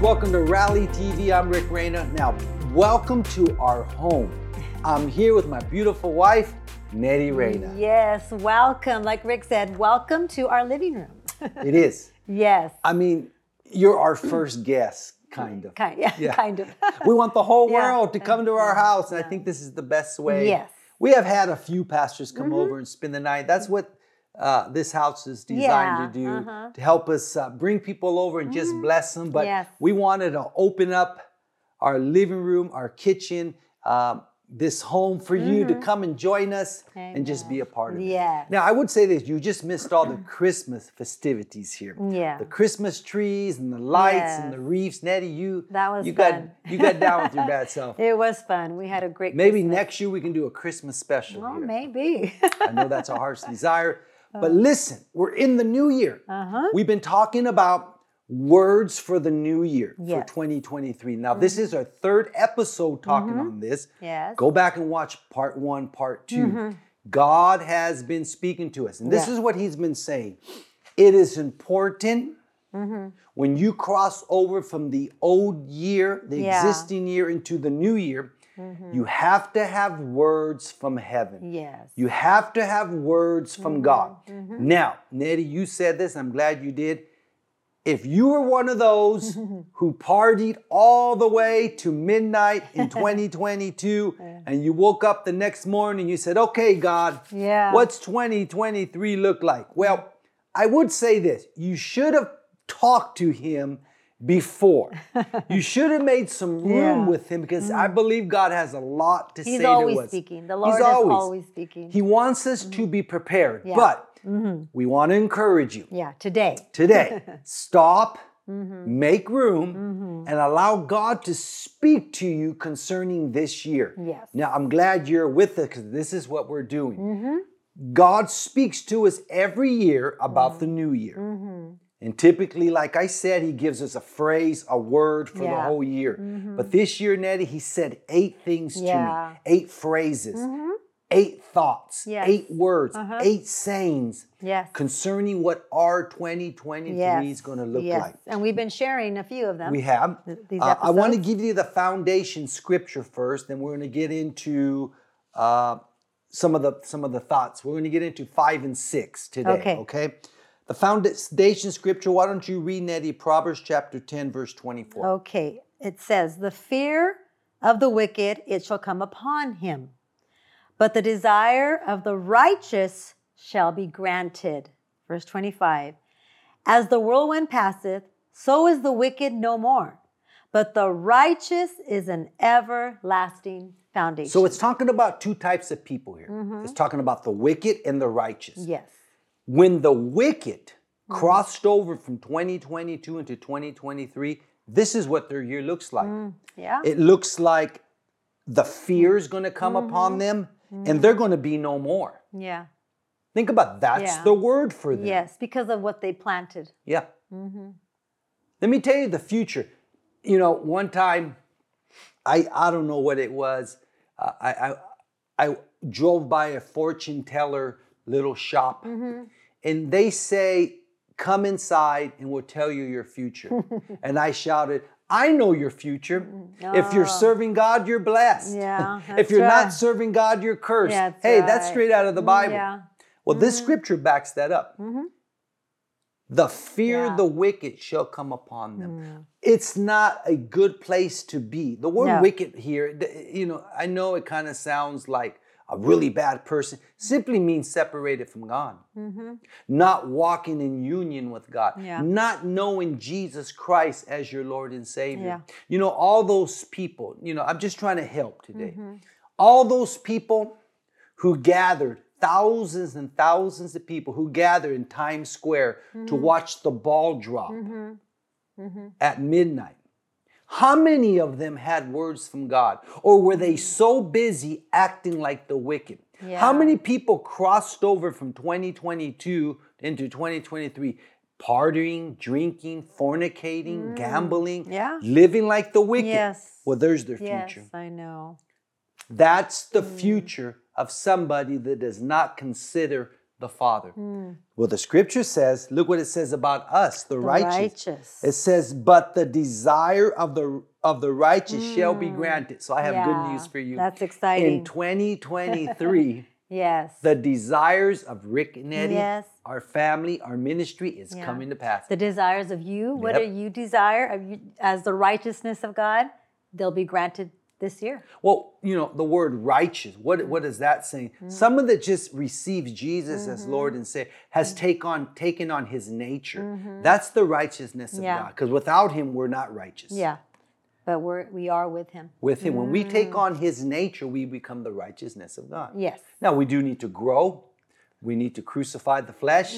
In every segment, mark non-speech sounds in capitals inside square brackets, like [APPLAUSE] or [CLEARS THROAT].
Welcome to Rally TV. I'm Rick Reyna. Now, welcome to our home. I'm here with my beautiful wife, Nettie Reyna. Yes, welcome. Like Rick said, welcome to our living room. It is. [LAUGHS] yes. I mean, you're our first guest, kind of. Kind, yeah, Yeah. kind of. [LAUGHS] We want the whole Yeah. world to come to our house, and I think this is the best way. Yes. Mm-hmm. We have had a few pastors come over and spend the night. That's what uh, this house is designed to do uh-huh. to help us uh, bring people over and just bless them. But Yes. we wanted to open up our living room, our kitchen, um, this home for you to come and join us and just be a part of it. Mm-hmm. Now, I would say this you just missed all the [CLEARS THROAT] Christmas festivities here. Yeah. The Christmas trees and the lights and the wreaths. Nettie, you That was you fun. got you got down with your [LAUGHS] bad self. It was fun. We had a great Maybe Christmas. next year we can do a Christmas special. Well, here. maybe. I know that's our heart's [LAUGHS] desire. But uh-huh. listen, we're in the new year. Uh-huh. We've been talking about words for the new year for 2023. Now, mm-hmm. this is our third episode talking mm-hmm. on this. Yes. Go back and watch part one, part 2 mm-hmm. God has been speaking to us. And this Yeah. is what he's been saying. It is important when you cross over from the old year, the Yeah. existing year, into the new year, Mm-hmm. you have to have words from heaven. yes. You have to have words from mm-hmm. God. Mm-hmm. Now, Nettie, you said this, I'm glad you did. If you were one of those [LAUGHS] who partied all the way to midnight in [LAUGHS] 2022 and you woke up the next morning and you said, okay, God, Yeah. what's 2023 look like? Well, I would say this you should have talked to him before. [LAUGHS] you should have made some room Yeah. Mm-hmm. with him because I believe God has a lot to He's say to us. He's always speaking. The He's Lord is always speaking. He wants us to be prepared. Yeah. But we want to encourage you yeah, today. today [LAUGHS] stop, Mm-hmm. make room, and allow God to speak to you concerning this year. Yes. Now, I'm glad you're with us because this is what we're doing. Mm-hmm. God speaks to us every year about the new year. Mm-hmm. And typically, like I said, he gives us a phrase, a word for the Yeah. Mm-hmm. whole year. But this year, Nettie, he said eight things to Yeah. Mm-hmm. me, eight phrases, eight thoughts, Yes. eight words, Uh-huh. eight sayings Yes. concerning what our 2023 yes. is going to look yes. like. And we've been sharing a few of them. We have. Th- Uh, I want to give you the foundation scripture first, then we're going to get into uh, some of the some of the thoughts. We're going to get into five and six today. Okay. Okay. The foundation scripture. Why don't you read Nettie Proverbs chapter 10, verse 24. Okay. It says, The fear of the wicked, it shall come upon him, but the desire of the righteous shall be granted. Verse 25. As the whirlwind passeth, so is the wicked no more, but the righteous is an everlasting foundation. So it's talking about two types of people here. Mm-hmm. It's talking about the wicked and the righteous. yes. When the wicked Mm-hmm. crossed over from 2022 into 2023, this is what their year looks like. Yeah. It looks like the fear is going to come Mm-hmm. upon them and they're going to be no more. yeah. Think about that's Yeah. the word for them. Yes, because of what they planted. Yeah. Mm-hmm. Let me tell you the future. You know, one time, I I don't know what it was. Uh, I, I I drove by a fortune teller little shop, Mm-hmm. And they say, "Come inside, and we'll tell you your future." [LAUGHS] and I shouted. I know your future. If you're Oh. serving God, you're blessed. Yeah, [LAUGHS] if you're not serving God, you're cursed. Yeah, that's hey, that's straight out of the mm, Bible. Yeah. Well, this mm-hmm. scripture backs that up. Mm-hmm. The fear Yeah. of the wicked shall come upon them. Mm. It's not a good place to be. The word No. wicked here, you know, I know it kind of sounds like a really bad person, simply means separated from God. Mm-hmm. Not walking in union with God, Yeah. not knowing Jesus Christ as your Lord and Savior. Yeah. You know, all those people, you know, I'm just trying to help today. Mm-hmm. All those people who gathered, thousands and thousands of people who gathered in Times Square to mm-hmm. watch the ball drop at midnight. How many of them had words from God? Or were they so busy acting like the wicked? How many people crossed over from 2022 into 2023 partying, drinking, fornicating, gambling, Yeah. living like the wicked? Yes. Well, there's their Yes, future. Yes, I know. That's the Mm. future of somebody that does not consider the Father. Hmm. Well, the scripture says, look what it says about us, the, The righteous. righteous. It says, but the desire of the of the righteous hmm. shall be granted. So I have Yeah, good news for you. that's exciting. In 2023, [LAUGHS] yes. the desires of Rick and Nettie, Yes. our family, our ministry is Yeah. coming to pass. the desires of you, what Yep. are you desire of you, as the righteousness of God, they'll be granted this year. Well, you know, the word righteous, what, what is that saying? Mm-hmm. Someone that just receives Jesus as Lord and say has take on, taken on his nature. That's the righteousness of Mm-hmm. Yeah. God. Because without him, we're not righteous. Yeah. But we're we are with him. With him, when we take on his nature, we become the righteousness of God. Yes. Now, we do need to grow. We need to crucify the flesh.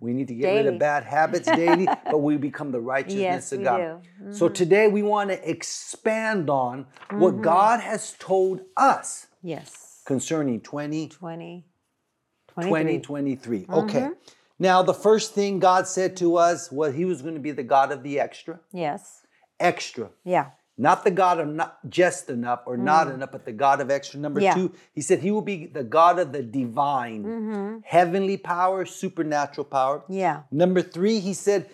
We need to get rid Mm. Of bad habits daily, [LAUGHS] but we become the righteousness Yes, of God. Mm-hmm. So today we want to expand on what God has told us Yes. concerning 20, 20 23. 2023. Mm-hmm. Okay. Now, the first thing God said to us was He was going to be the God of the extra. Yes. Extra. Yeah. Not the God of not just enough or not enough, but the God of extra. Number Mm. Yeah. two, he said he will be the God of the divine, Mm-hmm. heavenly power, supernatural power. Yeah. Number three, he said,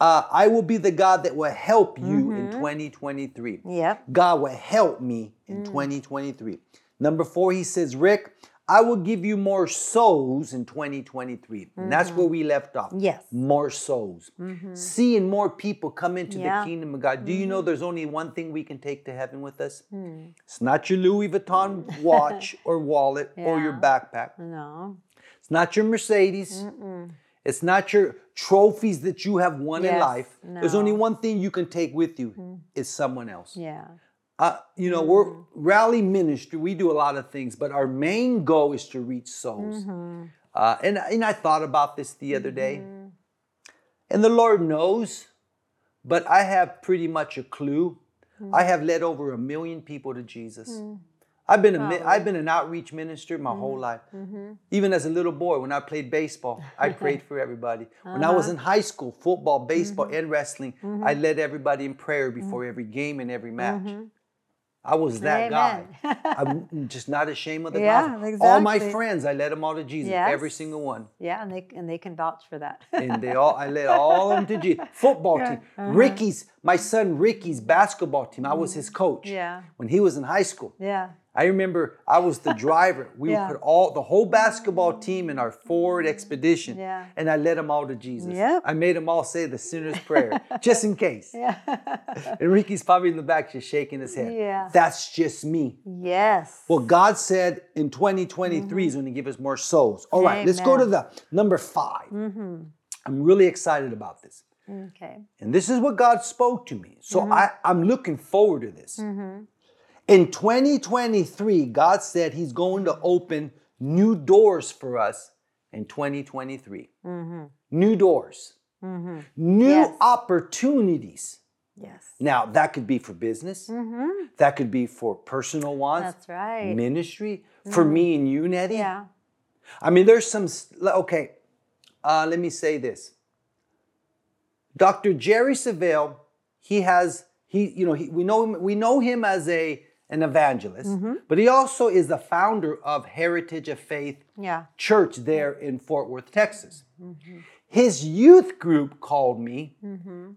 uh, I will be the God that will help you in Mm-hmm. 2023. Yep. God will help me in Mm. 2023. Number four, he says, Rick, I will give you more souls in 2023. And that's where we left off. Mm-hmm. Yes. Mm-hmm. More souls. Seeing more people come into Yeah. Mm-hmm. the kingdom of God. Do you know there's only one thing we can take to heaven with us? Hmm. It's not your Louis Vuitton [LAUGHS] watch or wallet or your backpack. No. It's not your Mercedes. It's not your trophies that you have won in Yes, life. There's only one thing you can take with you. Is someone else. Yeah. Uh, you know, we're mm-hmm. rally ministry. We do a lot of things, but our main goal is to reach souls. Mm-hmm. Uh, and and I thought about this the other day, mm-hmm. and the Lord knows, but I have pretty much a clue. I have led over a million people to Jesus. Mm. I've been a I've been an outreach minister my whole life. Even as a little boy, when I played baseball, I [LAUGHS] prayed for everybody. When I was uh-huh. in high school, football, baseball, and wrestling, I led everybody in prayer before every game and every match. I was that guy. [LAUGHS] I'm just not ashamed of the Yeah, gospel. All my friends, I led them all to Jesus. Yes. Every single one. Yeah, and they and they can vouch for that. And they all, I led all of them to Jesus. [LAUGHS] Football team. Uh-huh. Ricky's, my son Ricky's basketball team. I was his coach. Yeah. When he was in high school. yeah. I remember I was the [LAUGHS] driver. We Yeah. put all the whole basketball team in our Ford expedition, Yeah. and I led them all to Jesus. Yep. I made them all say the sinner's prayer, [LAUGHS] just in case. Yeah. [LAUGHS] And Ricky's probably in the back just shaking his head. Yeah. That's just me. yes. Well, God said in 2023 is mm-hmm. going to give us more souls. All right, let's go to the number 5 mm-hmm. I'm really excited about this. Okay. And this is what God spoke to me. So mm-hmm. I, I'm looking forward to this. In 2023, God said He's going to open new doors for us in 2023. Mm-hmm. New doors, mm-hmm. new Yes. opportunities. Yes. Now, that could be for business, mm-hmm. that could be for personal wants, That's right. ministry, for me and you, Nettie. Yeah. I mean, there's some, okay, uh, let me say this. Dr. Jerry Savelle, he has, he, you know, he, we know him, we know him as a, an evangelist, Mm-hmm. but he also is the founder of Heritage of Faith Yeah. Church there in Fort Worth, Texas. His youth group called me.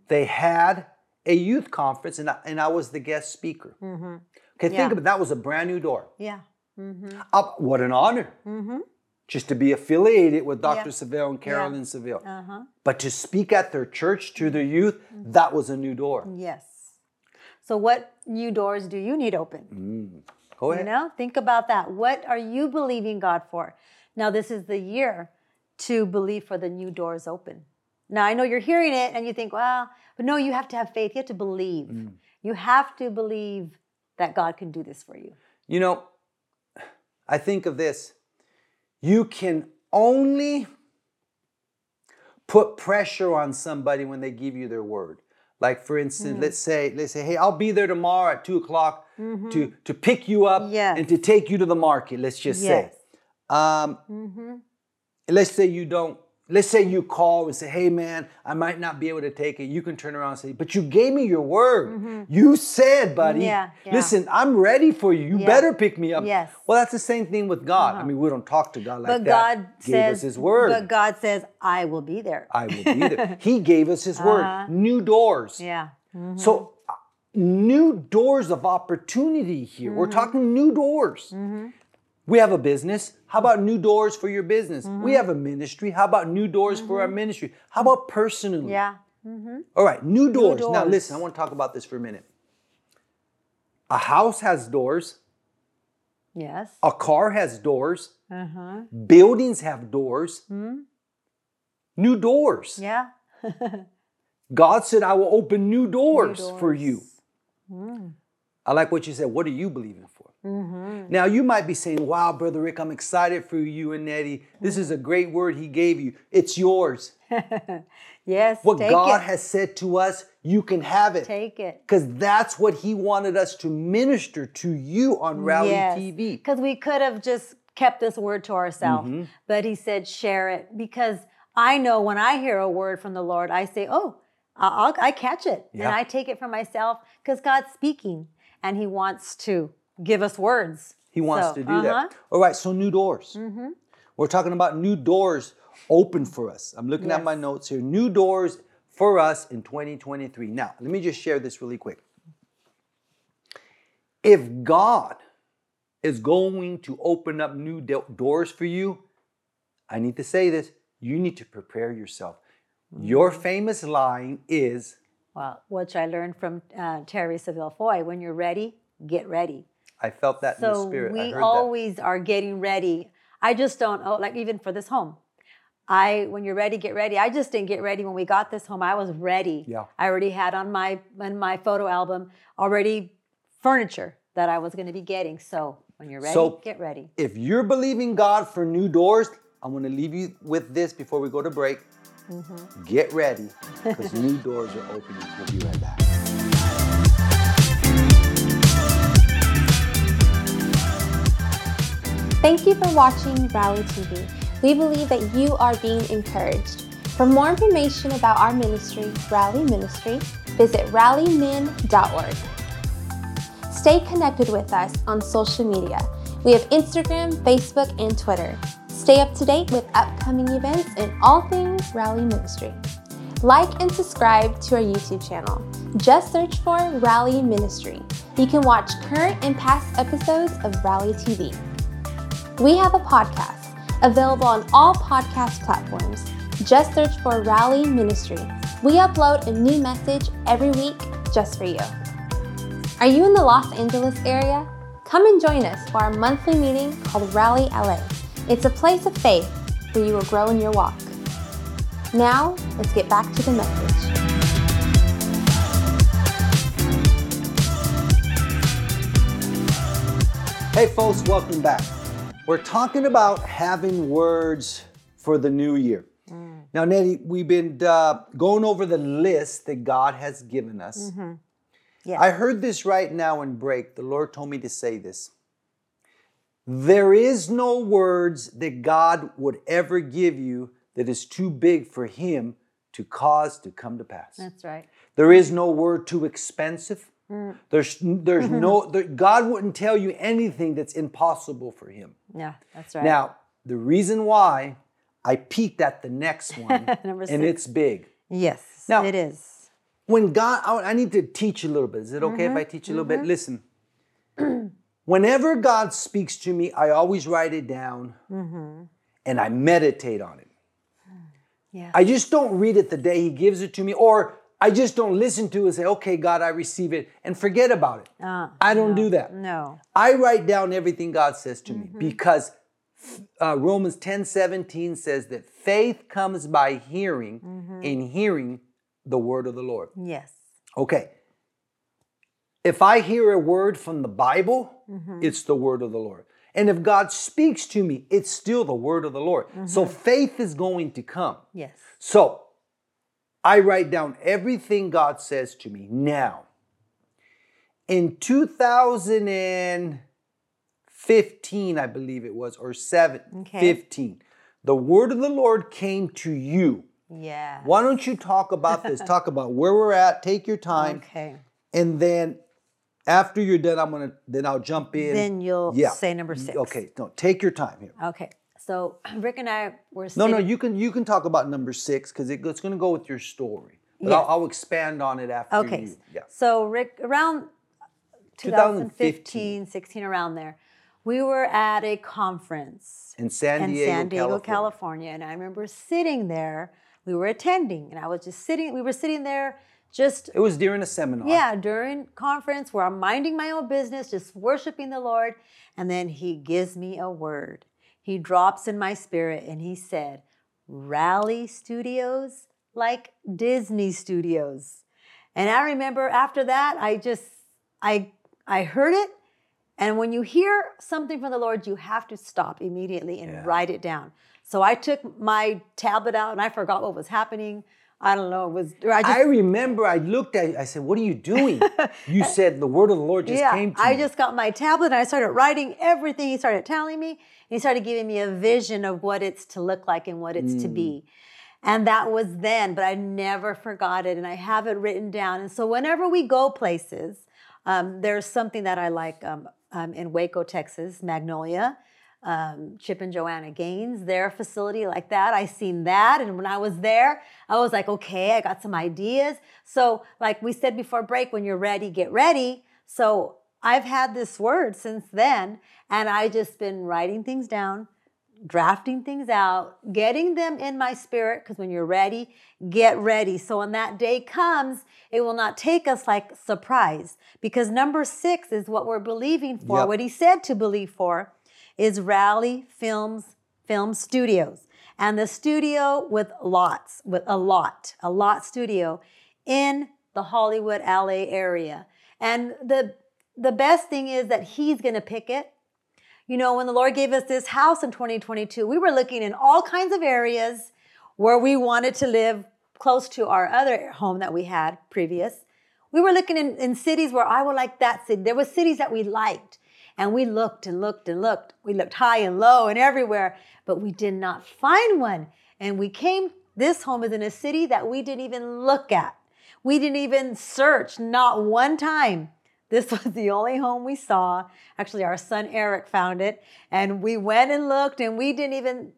They had a youth conference, and I, and I was the guest speaker. Okay, think Yeah. of it. That was a brand new door. Yeah. Uh, what an honor. Just to be affiliated with Dr. Yeah. Savelle and Carolyn Savelle. Uh-huh. But to speak at their church to their youth, that was a new door. Yes. So what new doors do you need open? Go ahead. You know, think about that. What are you believing God for? Now, this is the year to believe for the new doors open. Now, I know you're hearing it and you think, well, but no, you have to have faith. You have to believe. Mm. You have to believe that God can do this for you. You know, I think of this. You can only put pressure on somebody when they give you their word. Like for instance, Mm-hmm. let's say, let's say, hey, I'll be there tomorrow at two o'clock to to pick you up Mm-hmm. And to take you to the market. Let's just Yes. say. Um, Mm-hmm. let's say you don't let's say you call and say, hey man, I might not be able to take it. You can turn around and say, but you gave me your word. You said, buddy, Mm-hmm. Yeah, yeah. listen, I'm ready for you. You Yeah. better pick me up. Yes. Well, that's the same thing with God. I mean, we don't talk to God like that. But that. God gave says us his word. But God says, I will be there. I will be there. [LAUGHS] he gave us his word. Uh-huh. New doors. yeah. So uh, new doors of opportunity here. We're Mm-hmm. talking new doors. We have a business. How about new doors for your business? Mm-hmm. We have a ministry. How about new doors for our ministry? How about personally? Yeah. All right, new doors. Now doors. listen, I want to talk about this for a minute. A house has doors. Yes. A car has doors. Uh-huh. Buildings have doors. Hmm. New doors. Yeah. [LAUGHS] God said, I will open new doors, for doors. you. I like what you said. What are you believing for? Mm-hmm. Now, you might be saying, Wow, Brother Rick, I'm excited for you and Nettie. This is a great word he gave you. It's yours. [LAUGHS] yes. What God it. has said to us, you can have it. Take it. Because that's what he wanted us to minister to you on Rally TV. Because we could have just kept this word to ourselves, Mm-hmm. but he said, share it. Because I know when I hear a word from the Lord, I say, oh, I- I'll, I catch it Yeah. and I take it for myself because God's speaking and he wants to give us words. He wants So, to do uh-huh. that. All right, so new doors. We're talking about new doors open for us. I'm looking at my notes here. New doors for us in 2023. Now, let me just share this really quick. If God is going to open up new do- doors for you, I need to say this you need to prepare yourself. Your Mm-hmm. famous line is Well, which I learned from uh, Terri Savelle Foy when you're ready, get ready. I felt that in the So spirit. We always are getting ready. I just don't oh, like even for this home. I when you're ready, get ready. I just didn't get ready when we got this home. I was ready. Yeah. I already had on my on my photo album already furniture that I was going to be getting. So when you're ready, So- get ready. If you're believing God for new doors, I'm going to leave you with this before we go to break. Mm-hmm. Get ready because new doors are opening. We'll be right back. Thank you for watching Rally TV. We believe that you are being encouraged. For more information about our ministry, Rally Ministry, visit rallymin.org. Stay connected with us on social media. We have Instagram, Facebook, and Twitter. Stay up to date with upcoming events and all things Rally Ministry. Like and subscribe to our YouTube channel. Just search for Rally Ministry. You can watch current and past episodes of Rally TV. We have a podcast available on all podcast platforms. Just search for Rally Ministry. We upload a new message every week just for you. Are you in the Los Angeles area? Come and join us for our monthly meeting called Rally LA. It's a place of faith where you will grow in your walk. Now, let's get back to the message. Hey, folks, welcome back. We're talking about having words for the new year. Now, Nettie, we've been uh, going over the list that God has given us. Yes. I heard this right now in break. The Lord told me to say this. There is no words that God would ever give you that is too big for Him to cause to come to pass. That's right. There is no word too expensive. Mm. There's there's mm-hmm. no there, God wouldn't tell you anything that's impossible for Him. Yeah, that's right. Now, the reason why I peeked at the next [LAUGHS] one, and it's big. yes, Now- it is. When God, I I need to teach a little bit. Is it okay if mm-hmm. I teach a little bit? Mm-hmm. Listen. [CLEARS THROAT] Whenever God speaks to me, I always write it down and I meditate on it. Yeah. I just don't read it the day He gives it to me, or I just don't listen to it and say, okay, God, I receive it and forget about it. Uh, I don't do that. no. I write down everything God says to me because uh, Romans 10 17 says that faith comes by hearing, and hearing the word of the Lord. Yes. Okay. If I hear a word from the Bible, it's the word of the Lord. And if God speaks to me, it's still the word of the Lord. So faith is going to come. Yes. So I write down everything God says to me. Now, in 2015, I believe it was, or 7, Okay. 15, the word of the Lord came to you. Yeah. Why don't you talk about this? [LAUGHS] talk about where we're at. Take your time, Okay. and then after you're done, I'm gonna then I'll jump in. Then you'll Yeah. say number six. Okay, no, take your time here. Okay. So [CLEARS THROAT] Rick and I were No, sitting. no, you can you can talk about number six because it, it's going to go with your story. But Yes. I'll, I'll expand on it after Okay. you. Yeah. So Rick, around 2015, 16, around there, we were at a conference In San in Diego, San Diego, California. California. And I remember sitting there. We were attending, and I was just sitting. We were sitting there, just It was during a seminar. yeah, during conference where I'm minding my own business, just worshiping the Lord. And then he gives me a word. He drops in my spirit and he said, Rally Studios like Disney Studios. And I remember after that, I just I I heard it. And when you hear something from the Lord, you have to stop immediately and Yeah. write it down. So I took my tablet out and I forgot what was happening. I don't know. It was I just I remember I looked at you, I said, What are you doing? [LAUGHS] you said the word of the Lord just yeah, came to I me. just got my tablet and I started writing everything he started telling me. And he started giving me a vision of what it's to look like and what it's Mm. to be. And that was then, but I never forgot it and I have it written down. And so whenever we go places, um, there's something that I like um, um, in Waco, Texas, Magnolia. Um, Chip and Joanna Gaines, their facility like that. I seen that, and when I was there, I was like, okay, I got some ideas. So, like we said before break, when you're ready, get ready. So I've had this word since then, and I just been writing things down, drafting things out, getting them in my spirit. Because when you're ready, get ready. So when that day comes, it will not take us like surprise. Because number six is what we're believing for. Yep. What he said to believe for is Rally Films Film Studios. And the studio with lots, with a lot, a lot studio in the Hollywood LA area. And the the best thing is that he's going to pick it. You know, when the Lord gave us this house in 2022, we were looking in all kinds of areas where we wanted to live close to our other home that we had previous. We were looking in, in cities where I would like that city. There were cities that we liked. And we looked and looked and looked. We looked high and low and everywhere, but we did not find one. And we came, this home is in a city that we didn't even look at. We didn't even search, not one time. This [LAUGHS] was the only home we saw. Actually, our son Eric found it, and we went and looked, and we didn't even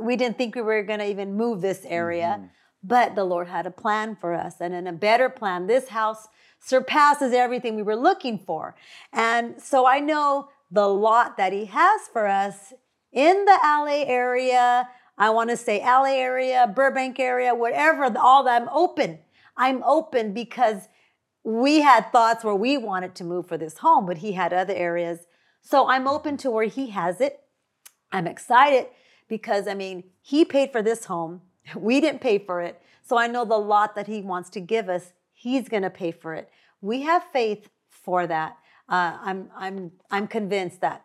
we didn't think we were going to even move this area. Mm-hmm. But the Lord had a plan for us, and in a better plan. This house surpasses everything we were looking for, and so I know the lot that He has for us in the LA area. I want to say LA area, Burbank area, whatever. All that I'm open. I'm open because we had thoughts where we wanted to move for this home, but he had other areas. So I'm open to where he has it. I'm excited because, I mean, he paid for this home. [LAUGHS] We didn't pay for it. So I know the lot that he wants to give us, he's going to pay for it. We have faith for that. Uh, I'm, I'm, I'm convinced that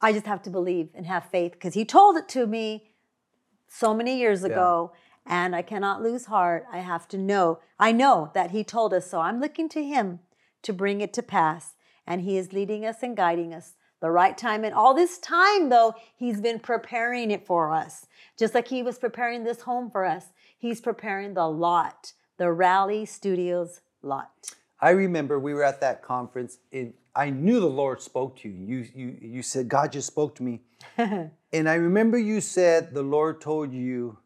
I just have to believe and have faith because he told it to me so many years ago and I cannot lose heart. I have to know. I know that He told us, so I'm looking to Him to bring it to pass. And He is leading us and guiding us the right time. And all this time, though, He's been preparing it for us. Just like He was preparing this home for us, He's preparing the lot, the Rally Studios lot. I remember we were at that conference and I knew the Lord spoke to you. You you you said God just spoke to me. [LAUGHS] and I remember you said the Lord told you,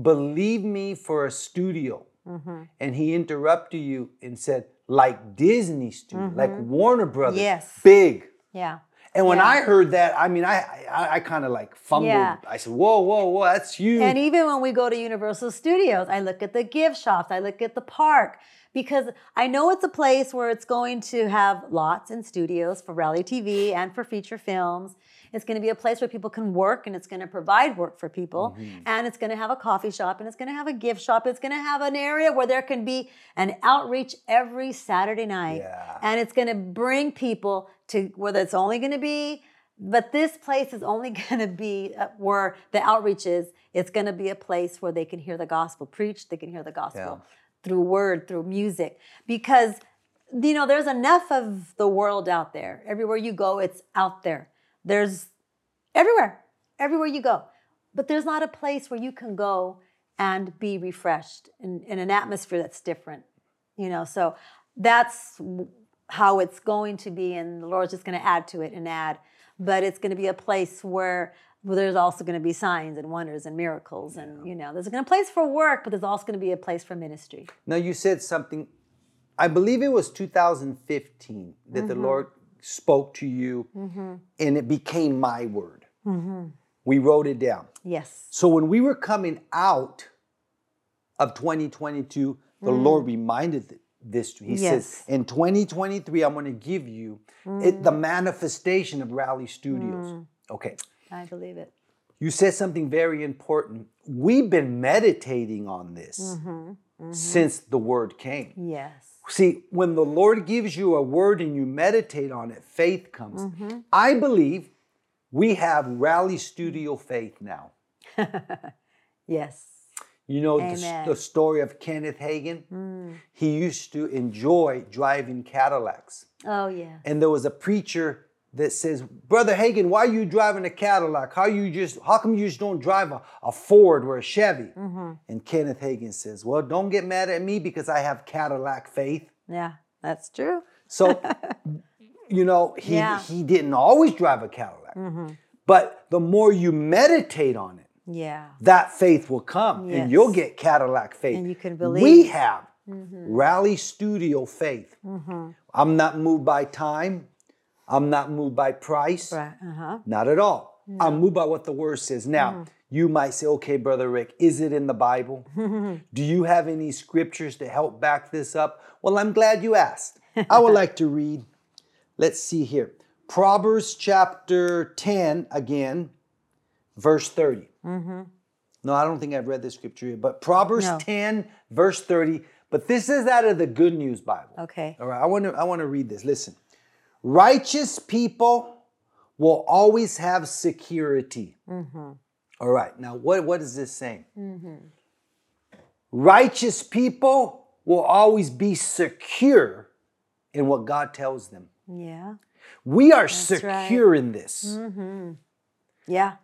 believe me for a studio. Mm-hmm. And he interrupted you and said, like Disney studio, like Warner Brothers. Mm-hmm. Yes. Big. Yeah. And when Yeah. I heard that, I mean, I I, I kind of like fumbled. Yeah. I said, "Whoa, whoa, whoa, that's huge." And even when we go to Universal Studios, I look at the gift shops, I look at the park because I know it's a place where it's going to have lots and studios for reality TV and for feature films. It's going to be a place where people can work and it's going to provide work for people. And it's going to have a coffee shop and it's going to have a gift shop. It's going to have an area where there can be an outreach every Saturday night. Yeah. And it's going to bring people to whether it's only going to be but this place is only [LAUGHS] going to be uh, where the outreach is. It's going to be a place where they can hear the gospel preached. They can hear the gospel through word, through music, because you know there's enough of the world out there. Everywhere you go, it's out there. There's everywhere, everywhere you go. but there's not a place where you can go and be refreshed in, in an atmosphere that's different. You know, so that's how it's going to be, and the Lord's just going to add to it and add. But it's going to be a place where well, there's also going to be signs and wonders and miracles, and you know, there's going to be a place for work, but there's also going to be a place for ministry. Now you said something. I believe it was 2015 that the mm-hmm. Lord spoke to you, mm-hmm. and it became my word. Mm-hmm. We wrote it down. Yes. So when we were coming out of 2022, the mm. Lord reminded th- this. to- me. He Yes. says, "In 2023, I'm going to give you it, mm. the manifestation of Rally Studios." Mm. Okay. I believe it. You said something very important. We've been meditating on this mm-hmm, mm-hmm. since the word came. Yes. See, when the Lord gives you a word and you meditate on it, faith comes. Mm-hmm. I believe we have Rally Studio faith now. [LAUGHS] Yes. You know the, the story of Kenneth Hagin? Mm. He used to enjoy driving Cadillacs. Oh, yeah. And there was a preacher that says, Brother Hagin, why are you driving a Cadillac? How you just how come you just don't drive a, a Ford or a Chevy? Mm-hmm. And Kenneth Hagin says, Well, don't get mad at me because I have Cadillac faith. Yeah, that's true. So, [LAUGHS] you know, he Yeah. he didn't always drive a Cadillac. Mm-hmm. But the more you meditate on it, Yeah. that faith will come and you'll get Cadillac faith. And you can We believe. Mm-hmm. have Rally Studio faith. Mm-hmm. I'm not moved by time. I'm not moved by price. Right. Uh huh. Not at all. I'm moved by what the word says. Now, Mm-hmm. you might say, okay, Brother Rick, is it in the Bible? [LAUGHS] Do you have any scriptures to help back this up? Well, I'm glad you asked. I would like to read, let's see here. Proverbs chapter 10 again, verse 30. No, I don't think I've read this scripture here, but Proverbs No. 10, verse 30. But this is out of the Good News Bible. Okay. All right, I want to I want to read this. Listen. Righteous people will always have security. Mm-hmm. All right. Now, what, what is this saying? Mm-hmm. Righteous people will always be secure in what God tells them. Yeah. We are right. secure in this. Mm-hmm. Yeah.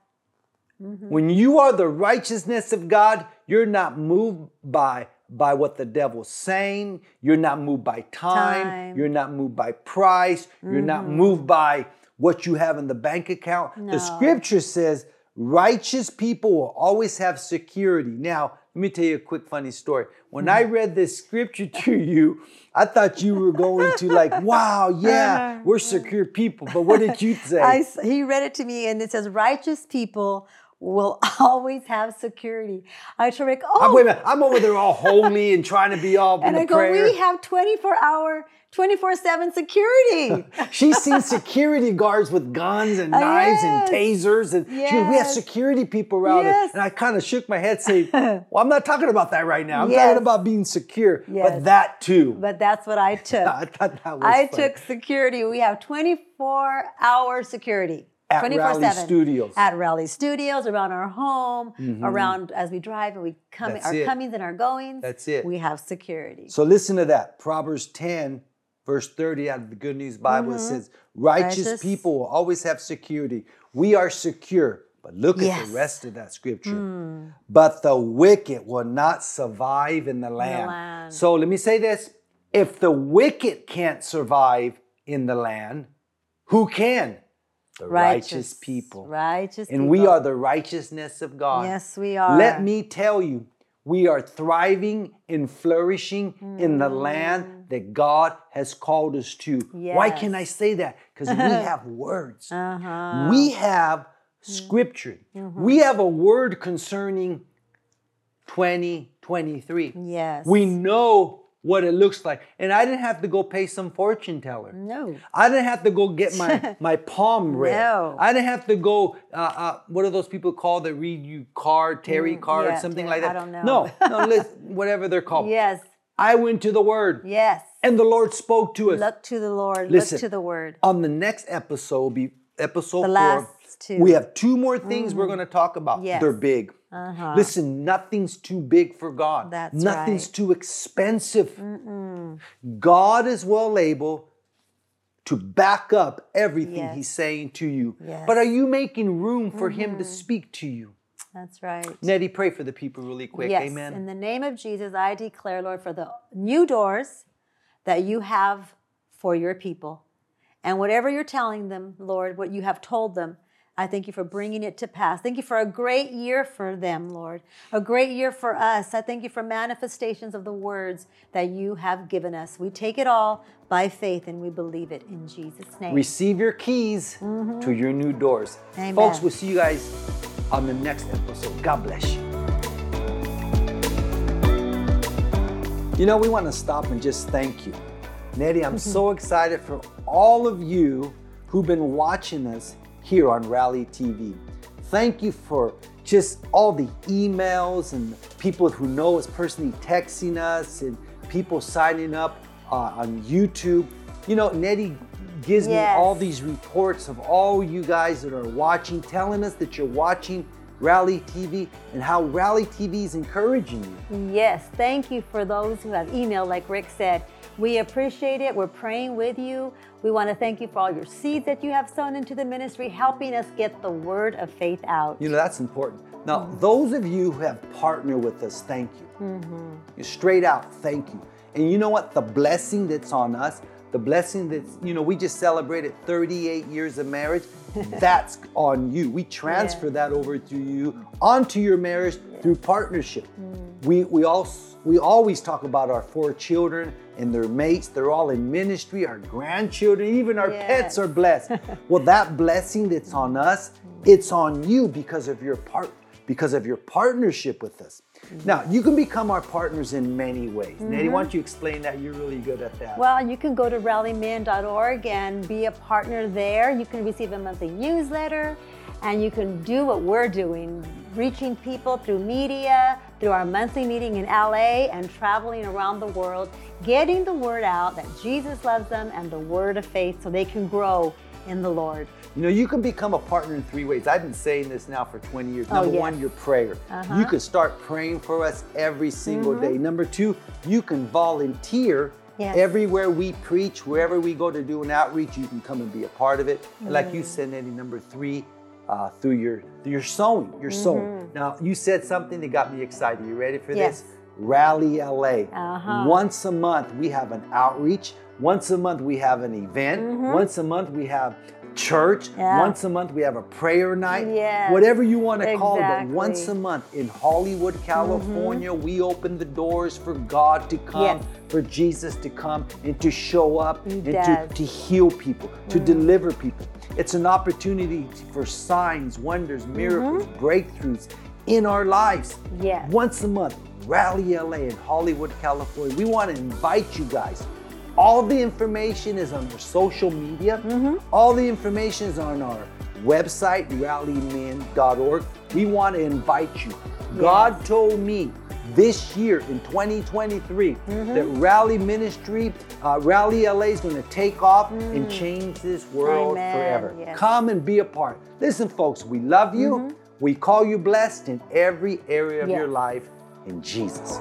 When you are the righteousness of God, you're not moved by by what the devil's saying. You're not moved by time. Time. You're not moved by price. You're not mm-hmm. moved by what you have in the bank account. The scripture says righteous people will always have security. Now, let me tell you a quick funny story. When I mm-hmm. read this scripture to you, I thought you were going to like, [LAUGHS] wow, yeah, we're uh-huh. secure people. But what did you [LAUGHS] say? I he read it to me and it says, righteous people will [LAUGHS] always have security. I told Rick, oh, I'm, wait a minute, I'm over there all holy and trying to be all [LAUGHS] and I go, prayer. we have 24 hour, 24 7 security. [LAUGHS] She's seen security guards with guns and Uh, knives and tasers, and she goes, we have security people around. Yes. And I kind of shook my head, saying, "Well, I'm not talking about that right now. I'm Yes. talking about being secure, Yes. but that too." but that's what I took. I thought that was I funny. took security. We have 24 hour security. At 24 Rally Studios. Mm-hmm. At Rally Studios, around our home, around as we drive and we come, That's our it. comings and our goings. That's it. We have security. So listen to that. Proverbs 10, verse 30 out of the Good News Bible it says, Righteous, Mm-hmm. Righteous. people will always have security. We are secure. But look at Yes. Hmm. the rest of that scripture. But the wicked will not survive in the land. land. So let me say this. If the wicked can't survive in the land, who can? The righteous, people. Righteous And we are the righteousness of God. Yes, we are. Let me tell you, we are thriving and flourishing in the land hmm. that God has called us to. Why Yes. can I say that? Because we [LAUGHS] have words. Uh-huh. We have hmm. scripture. We mm-hmm. have a word concerning 2023. Yes. We know what it looks like. And I didn't have to go pay some fortune teller. No. I didn't have to go get my, [LAUGHS] my palm read. No. I didn't have to go, uh, uh, what are those people called that read you card, tarot card, Mm, yeah, something tarot, like I that? don't know. No, [LAUGHS] no, listen, whatever they're called. Yes. I went to the Word Yes. and the Lord spoke to us. Look to the Lord. Listen. Look to the word. On the next episode, be episode The four. last two. We have two more things we're going to talk about. Yes. They're big. Uh-huh. Listen, nothing's too big for God. That's Nothing's right. too expensive. God is well able to back up everything Yes. He's saying to you. Yes. But are you making room for Him to speak to you? That's right. Nettie, pray for the people really quick. yes. Amen. In the name of Jesus, I declare, Lord, for the new doors that you have for your people. And whatever you're telling them, Lord, what you have told them, I thank you for bringing it to pass. Thank you for a great year for them, Lord. A great year for us. I thank you for manifestations of the words that you have given us. We take it all by faith and we believe it in Jesus' name. Receive your keys mm-hmm. to your new doors. Amen. Folks, we'll see you guys on the next episode. God bless you. You know, we want to stop and just thank you. Nettie, I'm so excited for all of you who've been watching us here on Rally TV. Thank you for just all the emails and people who know us personally texting us and people signing up uh, on YouTube. You know, Nettie gives me all these reports of all you guys that are watching, telling us that you're watching Rally TV and how Rally TV is encouraging you. Yes, thank you for those who have emailed, like Rick said. We appreciate it. We're praying with you. We want to thank you for all your seeds that you have sown into the ministry, helping us get the word of faith out. You know, that's important. Now, mm-hmm. those of you who have partnered with us, thank you. Mm-hmm. You Straight out, thank you. And you know what? The blessing that's on us, the blessing that's, you know, we just celebrated 38 years of marriage. [LAUGHS] that's on you. We transfer Yeah. that over to you, onto your marriage through partnership. Mm. We, we, also, we always talk about our four children and their mates. They're all in ministry, our grandchildren, even our pets are blessed. [LAUGHS] well, that blessing that's on us, it's on you because of your part because of your partnership with us. Mm-hmm. Now, you can become our partners in many ways. Nettie, why don't mm-hmm. you explain that? You're really good at that. Well, you can go to rallymin.org and be a partner there. You can receive a monthly newsletter and you can do what we're doing, reaching people through media, through our monthly meeting in LA and traveling around the world, getting the word out that Jesus loves them and the word of faith so they can grow in the Lord. You know, you can become a partner in three ways. I've been saying this now for 20 years. Oh, Number yes. one, your prayer. Uh-huh. You can start praying for us every single day. Number two, you can volunteer Yes. everywhere we preach, wherever we go to do an outreach, you can come and be a part of it. And like you said, Nettie, number three, uh, through your through your sewing, your sewing. Now, you said something that got me excited. You ready for Yes. this? Rally LA. Uh-huh. Once a month, we have an outreach. Once a month, we have an event. Mm-hmm. Once a month, we have church. Yeah. Once a month, we have a prayer night. Yes. Whatever you want to call it. But once a month in Hollywood, mm-hmm. California, we open the doors for God to come, Yes. for Jesus to come and to show up He and to, does. to heal people, to mm-hmm. deliver people. It's an opportunity for signs, wonders, miracles, breakthroughs in our lives. Yes. Once a month, Rally LA in Hollywood, California. We want to invite you guys. All the information is on our social media. Mm-hmm. All the information is on our website, rallymin.org. We want to invite you. God told me this year in 2023 mm-hmm. that Rally Ministry, uh, Rally LA is going to take off and mm. change this world Amen. forever. Yes. Come and be a part. Listen, folks, we love you. Mm-hmm. We call you blessed in every area of your life in Jesus.